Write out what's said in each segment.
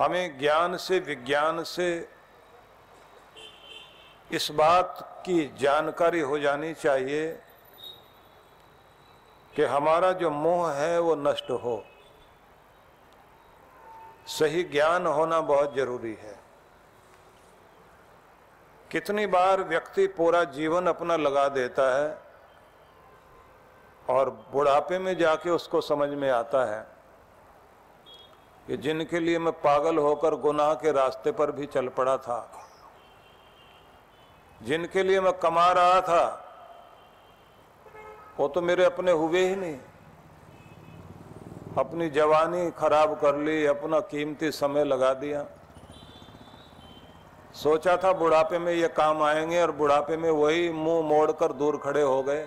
हमें ज्ञान से विज्ञान से इस बात की जानकारी हो जानी चाहिए कि हमारा जो मोह है वो नष्ट हो। सही ज्ञान होना बहुत ज़रूरी है। कितनी बार व्यक्ति पूरा जीवन अपना लगा देता है और बुढ़ापे में जाके उसको समझ में आता है। कि जिनके लिए मैं पागल होकर गुनाह के रास्ते पर भी चल पड़ा था, जिनके लिए मैं कमा रहा था, वो तो मेरे अपने हुए ही नहीं। अपनी जवानी खराब कर ली, अपना कीमती समय लगा दिया। सोचा था बुढ़ापे में ये काम आएँगे और बुढ़ापे में वही मुँह मोड़कर दूर खड़े हो गए।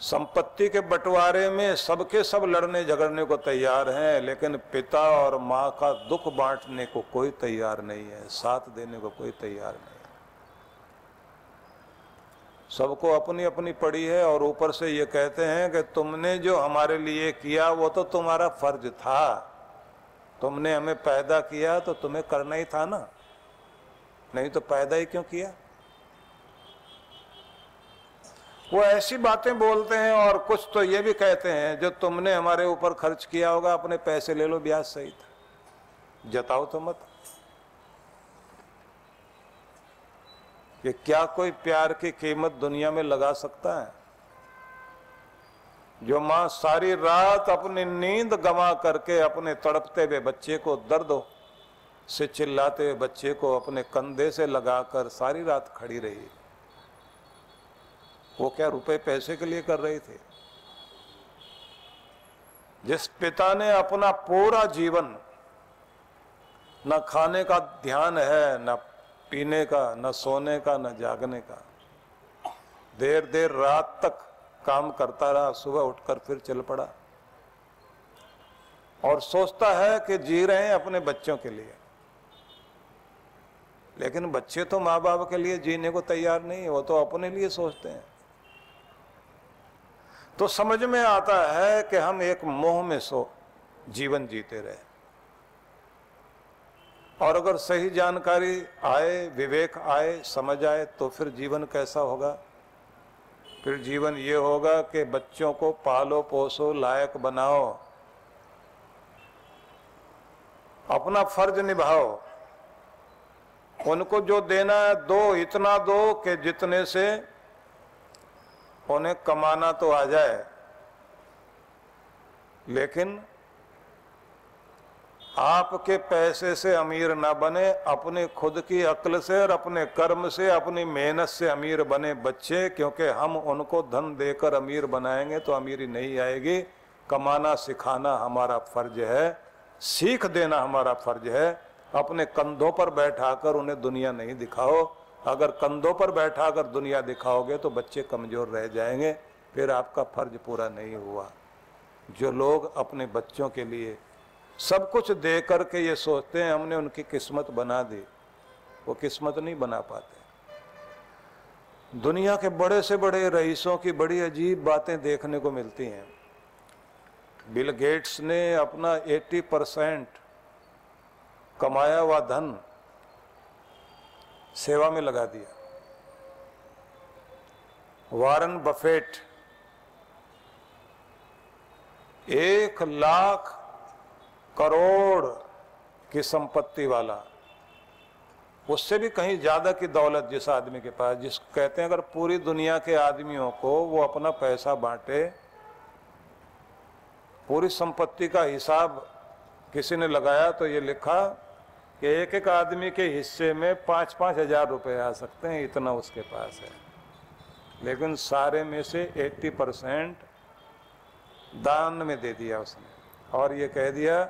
संपत्ति के बंटवारे में सबके सब लड़ने झगड़ने को तैयार हैं, लेकिन पिता और माँ का दुख बांटने को कोई तैयार नहीं है, साथ देने को कोई तैयार नहीं है। सबको अपनी अपनी पड़ी है और ऊपर से ये कहते हैं कि तुमने जो हमारे लिए किया, वो तो तुम्हारा फ़र्ज़ था। तुमने हमें पैदा किया तो तुम्हें करना ही था ना। नहीं तो पैदा ही क्यों किया? वो ऐसी बातें बोलते हैं और कुछ तो ये भी कहते हैं, जो तुमने हमारे ऊपर खर्च किया होगा, अपने पैसे ले लो ब्याज सहित। जताओ तो मत। कि क्या कोई प्यार की कीमत दुनिया में लगा सकता है? जो माँ सारी रात अपनी नींद गमा करके अपने तड़पते हुए बच्चे को दर्द से चिल्लाते हुए बच्चे को अपने कंधे से लगाकर सारी रात खड़ी रही। वो क्या रुपए पैसे के लिए कर रही थी? जिस पिता ने अपना पूरा जीवन न खाने का ध्यान है, न पीने का, न सोने का, न जागने का देर देर रात तक काम करता रहा, सुबह उठकर फिर चल पड़ा। और सोचता है कि जी रहे हैं अपने बच्चों के लिए। लेकिन बच्चे तो माँ बाप के लिए जीने को तैयार नहीं, वो तो अपने लिए सोचते हैं। तो समझ में आता है कि हम एक मोह में सो, जीवन जीते रहे। और अगर सही जानकारी आए, विवेक आए, समझ आए तो फिर जीवन कैसा होगा? फिर जीवन ये होगा कि बच्चों को पालो, पोसो, लायक बनाओ। अपना फ़र्ज़ निभाओ। उनको जो देना है, दो, इतना दो कि जितने से उन्हें कमाना तो आ जाए, लेकिन आपके पैसे से अमीर ना बने, अपने खुद की अक्ल से और अपने कर्म से, अपनी मेहनत से अमीर बने बच्चे, क्योंकि हम उनको धन देकर अमीर बनाएँगे तो अमीरी नहीं आएगी। कमाना, सिखाना हमारा फ़र्ज़ है, सीख देना हमारा फ़र्ज़ है। अपने कंधों पर बैठाकर उन्हें दुनिया नहीं दिखाओ। अगर कंधों पर बैठा अगर दुनिया दिखाओगे तो बच्चे कमज़ोर रह जाएँगे। फिर आपका फ़र्ज़ पूरा नहीं हुआ। जो लोग अपने बच्चों के लिए सब कुछ दे करके ये सोचते हैं, हमने उनकी किस्मत बना दी। वो किस्मत नहीं बना पाते। दुनिया के बड़े से बड़े रईसों की बड़ी अजीब बातें देखने को मिलती हैं। बिल गेट्स ने अपना 80 परसेंट कमाया हुआ धन सेवा में लगा दिया। Warren Buffett. एक लाख करोड़ की संपत्ति वाला। उससे भी कहीं ज़्यादा की दौलत जिस आदमी के पास, जिस कहते हैं अगर पूरी दुनिया के आदमियों को वो अपना पैसा बांटे, पूरी संपत्ति का हिसाब किसी ने लगाया तो ये लिखा कि एक एक आदमी के हिस्से में पाँच पाँच हज़ार रुपये आ सकते हैं, इतना उसके पास है। लेकिन सारे में से एट्टी परसेंट दान में दे दिया उसने। और ये कह दिया,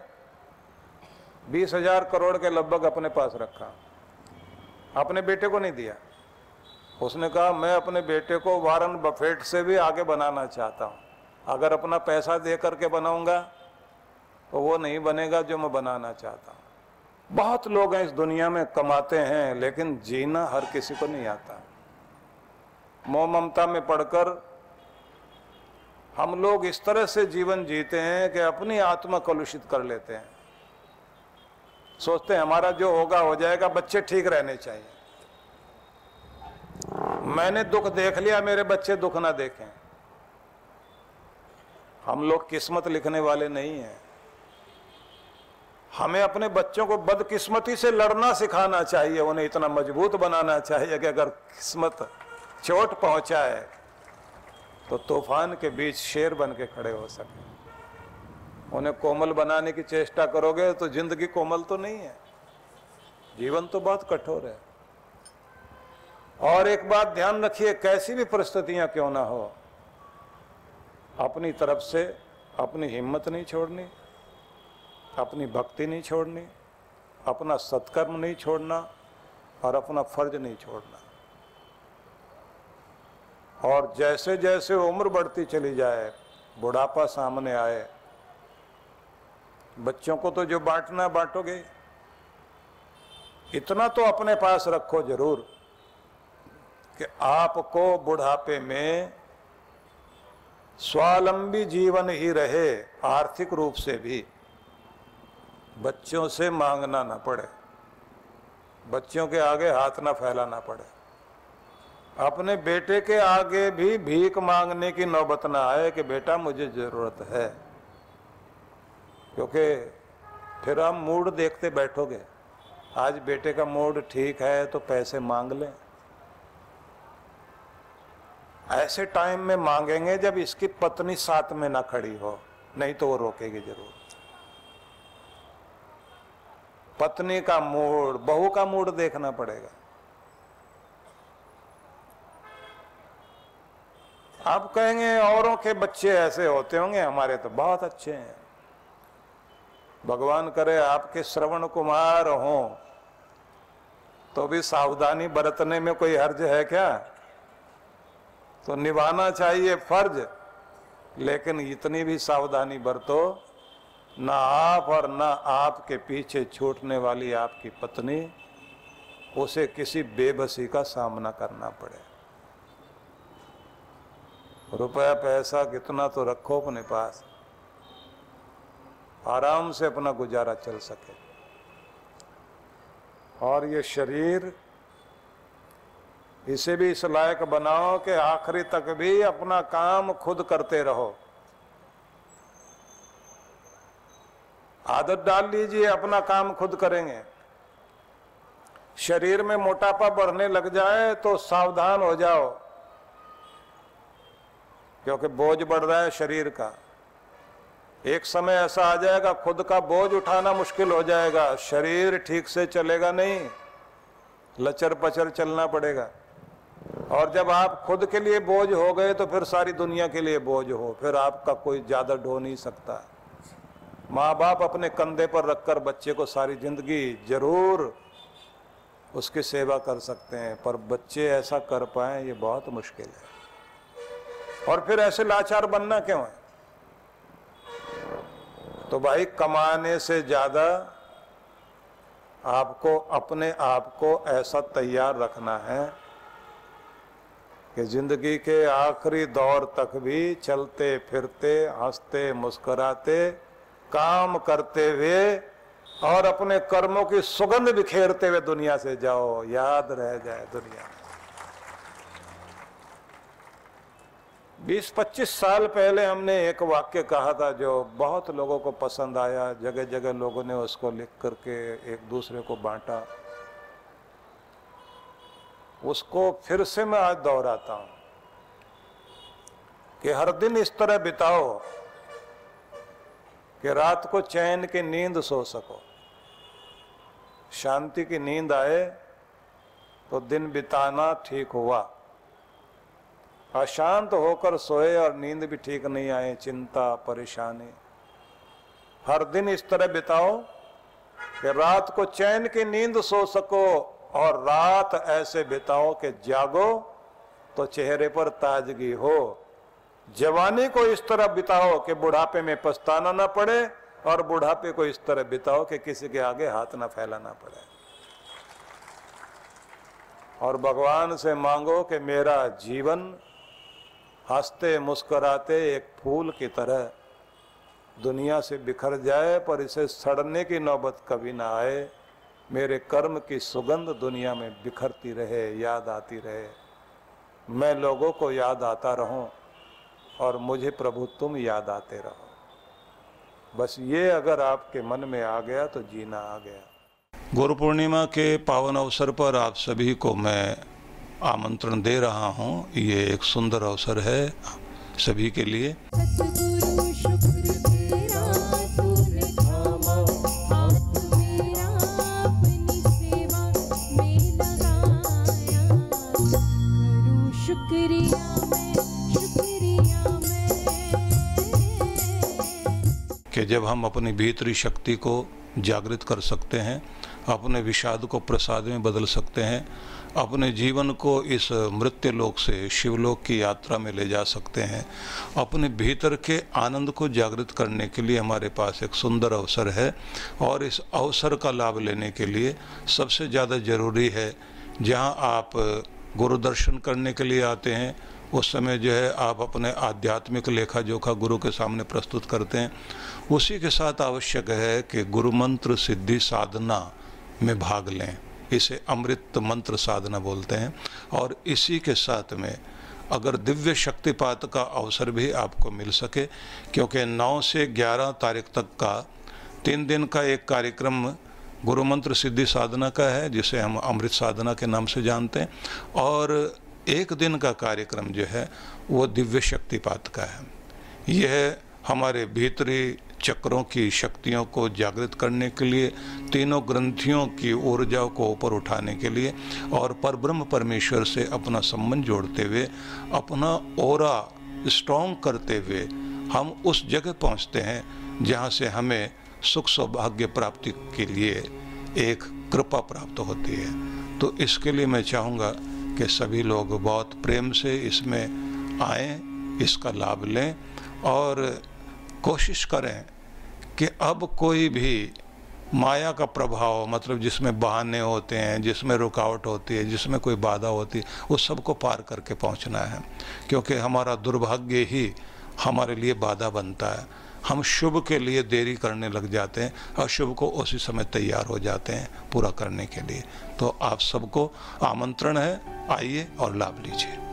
बीस हज़ार करोड़ के लगभग अपने पास रखा। अपने बेटे को नहीं दिया। उसने कहा, मैं अपने बेटे को वारन बफेट से भी आगे बनाना चाहता हूँ। अगर अपना पैसा दे करके बनाऊँगा तो वो नहीं बनेगा जो मैं बनाना चाहता हूँ। बहुत लोग हैं इस दुनिया में, कमाते हैं, लेकिन जीना हर किसी को नहीं आता। मोह ममता में पढ़कर हम लोग इस तरह से जीवन जीते हैं कि अपनी आत्मा कलुषित कर लेते हैं। सोचते हैं, हमारा जो होगा, हो जाएगा, बच्चे ठीक रहने चाहिए। मैंने दुख देख लिया, मेरे बच्चे दुख ना देखें। हम लोग किस्मत लिखने वाले नहीं हैं। हमें अपने बच्चों को बदकिस्मती से लड़ना सिखाना चाहिए, उन्हें इतना मज़बूत बनाना चाहिए कि अगर किस्मत चोट पहुँचाए तो तूफ़ान के बीच शेर बन के खड़े हो सके। उन्हें कोमल बनाने की चेष्टा करोगे तो ज़िंदगी कोमल तो नहीं है। जीवन तो बहुत कठोर है। और एक बात ध्यान रखिए, कैसी भी परिस्थितियाँ क्यों ना हो, अपनी तरफ़ से अपनी हिम्मत नहीं छोड़नी। अपनी भक्ति नहीं छोड़नी, अपना सत्कर्म नहीं छोड़ना और अपना फ़र्ज़ नहीं छोड़ना। और जैसे जैसे उम्र बढ़ती चली जाए, बुढ़ापा सामने आए, बच्चों को तो जो बांटना बांटोगे, इतना तो अपने पास रखो ज़रूर कि आपको बुढ़ापे में स्वावलंबी जीवन ही रहे आर्थिक रूप से भी। बच्चों से मांगना ना पड़े। बच्चों के आगे हाथ ना फैलाना पड़े। अपने बेटे के आगे भी भीख मांगने की नौबत ना आए कि बेटा मुझे ज़रूरत है। क्योंकि फिर आप मूड देखते बैठोगे, आज बेटे का मूड ठीक है तो पैसे मांग लें। ऐसे टाइम में मांगेंगे जब इसकी पत्नी साथ में ना खड़ी हो, नहीं तो वो रोकेगी ज़रूर। पत्नी का मूड, बहू का मूड देखना पड़ेगा। आप कहेंगे, औरों के बच्चे ऐसे होते होंगे, हमारे तो बहुत अच्छे हैं। भगवान करे आपके श्रवण कुमार हो तो भी सावधानी बरतने में कोई हर्ज है क्या? तो निभाना चाहिए फ़र्ज़, लेकिन इतनी भी सावधानी बरतो ना आप और ना आपके पीछे छूटने वाली आपकी पत्नी, उसे किसी बेबसी का सामना करना पड़े। रुपया पैसा कितना तो रखो अपने पास। आराम से अपना गुजारा चल सके। और ये शरीर, इसे भी इस लायक बनाओ कि आखिरी तक भी अपना काम खुद करते रहो। आदत डाल लीजिए, अपना काम खुद करेंगे। शरीर में मोटापा बढ़ने लग जाए तो सावधान हो जाओ, क्योंकि बोझ बढ़ रहा है शरीर का। एक समय ऐसा आ जाएगा, खुद का बोझ उठाना मुश्किल हो जाएगा, शरीर ठीक से चलेगा नहीं लचर पचर चलना पड़ेगा। और जब आप खुद के लिए बोझ हो गए तो फिर सारी दुनिया के लिए बोझ हो, फिर आपका कोई ज़्यादा ढो नहीं सकता। माँ बाप अपने कंधे पर रखकर बच्चे को सारी ज़िंदगी ज़रूर उसकी सेवा कर सकते हैं, पर बच्चे ऐसा कर पाए, ये बहुत मुश्किल है। और फिर ऐसे लाचार बनना क्यों है? तो भाई, कमाने से ज़्यादा आपको अपने आप को ऐसा तैयार रखना है कि ज़िंदगी के आखिरी दौर तक भी चलते फिरते, हँसते, मुस्कुराते काम करते हुए और अपने कर्मों की सुगंध बिखेरते हुए दुनिया से जाओ, याद रह जाए दुनिया। बीस पच्चीस साल पहले हमने एक वाक्य कहा था जो बहुत लोगों को पसंद आया जगह जगह लोगों ने उसको लिख करके एक दूसरे को बांटा। उसको फिर से मैं आज दोहराता हूँ कि हर दिन इस तरह बिताओ कि रात को चैन की नींद सो सको। शांति की नींद आए तो दिन बिताना ठीक हुआ। अशांत होकर सोए और नींद भी ठीक नहीं आए, चिंता, परेशानी। हर दिन इस तरह बिताओ कि रात को चैन की नींद सो सको और रात ऐसे बिताओ कि जागो तो चेहरे पर ताजगी हो। जवानी को इस तरह बिताओ कि बुढ़ापे में पछताना ना पड़े और बुढ़ापे को इस तरह बिताओ कि किसी के आगे हाथ ना फैलाना पड़े। और भगवान से मांगो कि मेरा जीवन हँसते मुस्कुराते एक फूल की तरह दुनिया से बिखर जाए, पर इसे सड़ने की नौबत कभी ना आए। मेरे कर्म की सुगंध दुनिया में बिखरती रहे, याद आती रहे। मैं लोगों को याद आता रहूँ और मुझे प्रभु तुम याद आते रहो। बस ये अगर आपके मन में आ गया तो जीना आ गया। गुरु पूर्णिमा के पावन अवसर पर आप सभी को मैं आमंत्रण दे रहा हूँ। ये एक सुंदर अवसर है सभी के लिए। जब हम अपनी भीतरी शक्ति को जागृत कर सकते हैं, अपने विषाद को प्रसाद में बदल सकते हैं, अपने जीवन को इस मृत्यु लोक से शिवलोक की यात्रा में ले जा सकते हैं, अपने भीतर के आनंद को जागृत करने के लिए हमारे पास एक सुंदर अवसर है और इस अवसर का लाभ लेने के लिए सबसे ज़्यादा ज़रूरी है, जहाँ आप गुरु दर्शन करने के लिए आते हैं उस समय जो है आप अपने आध्यात्मिक लेखा जोखा गुरु के सामने प्रस्तुत करते हैं। उसी के साथ आवश्यक है कि गुरु मंत्र सिद्धि साधना में भाग लें। इसे अमृत मंत्र साधना बोलते हैं। और इसी के साथ में अगर दिव्य शक्तिपात का अवसर भी आपको मिल सके, क्योंकि 9 से 11 तारीख तक का तीन दिन का एक कार्यक्रम गुरु मंत्र सिद्धि साधना का है, जिसे हम अमृत साधना के नाम से जानते हैं। और एक दिन का कार्यक्रम जो है, वो दिव्य शक्तिपात का है। यह हमारे भीतरी चक्रों की शक्तियों को जागृत करने के लिए, तीनों ग्रंथियों की ऊर्जा को ऊपर उठाने के लिए और पर ब्रह्म परमेश्वर से अपना संबंध जोड़ते हुए, अपना ओरा स्ट्रॉन्ग करते हुए हम उस जगह पहुँचते हैं, जहाँ से हमें सुख सौभाग्य प्राप्ति के लिए एक कृपा प्राप्त होती है। तो इसके लिए मैं चाहूँगा कि सभी लोग बहुत प्रेम से इसमें आए, इसका लाभ लें और कोशिश करें कि अब कोई भी माया का प्रभाव मतलब जिसमें बहाने होते हैं, जिसमें रुकावट होती है, जिसमें कोई बाधा होती है, उस सबको पार करके पहुँचना है। क्योंकि हमारा दुर्भाग्य ही हमारे लिए बाधा बनता है। हम शुभ के लिए देरी करने लग जाते हैं और शुभ को उसी समय तैयार हो जाते हैं पूरा करने के लिए। तो आप सबको आमंत्रण है, आइए और लाभ लीजिए।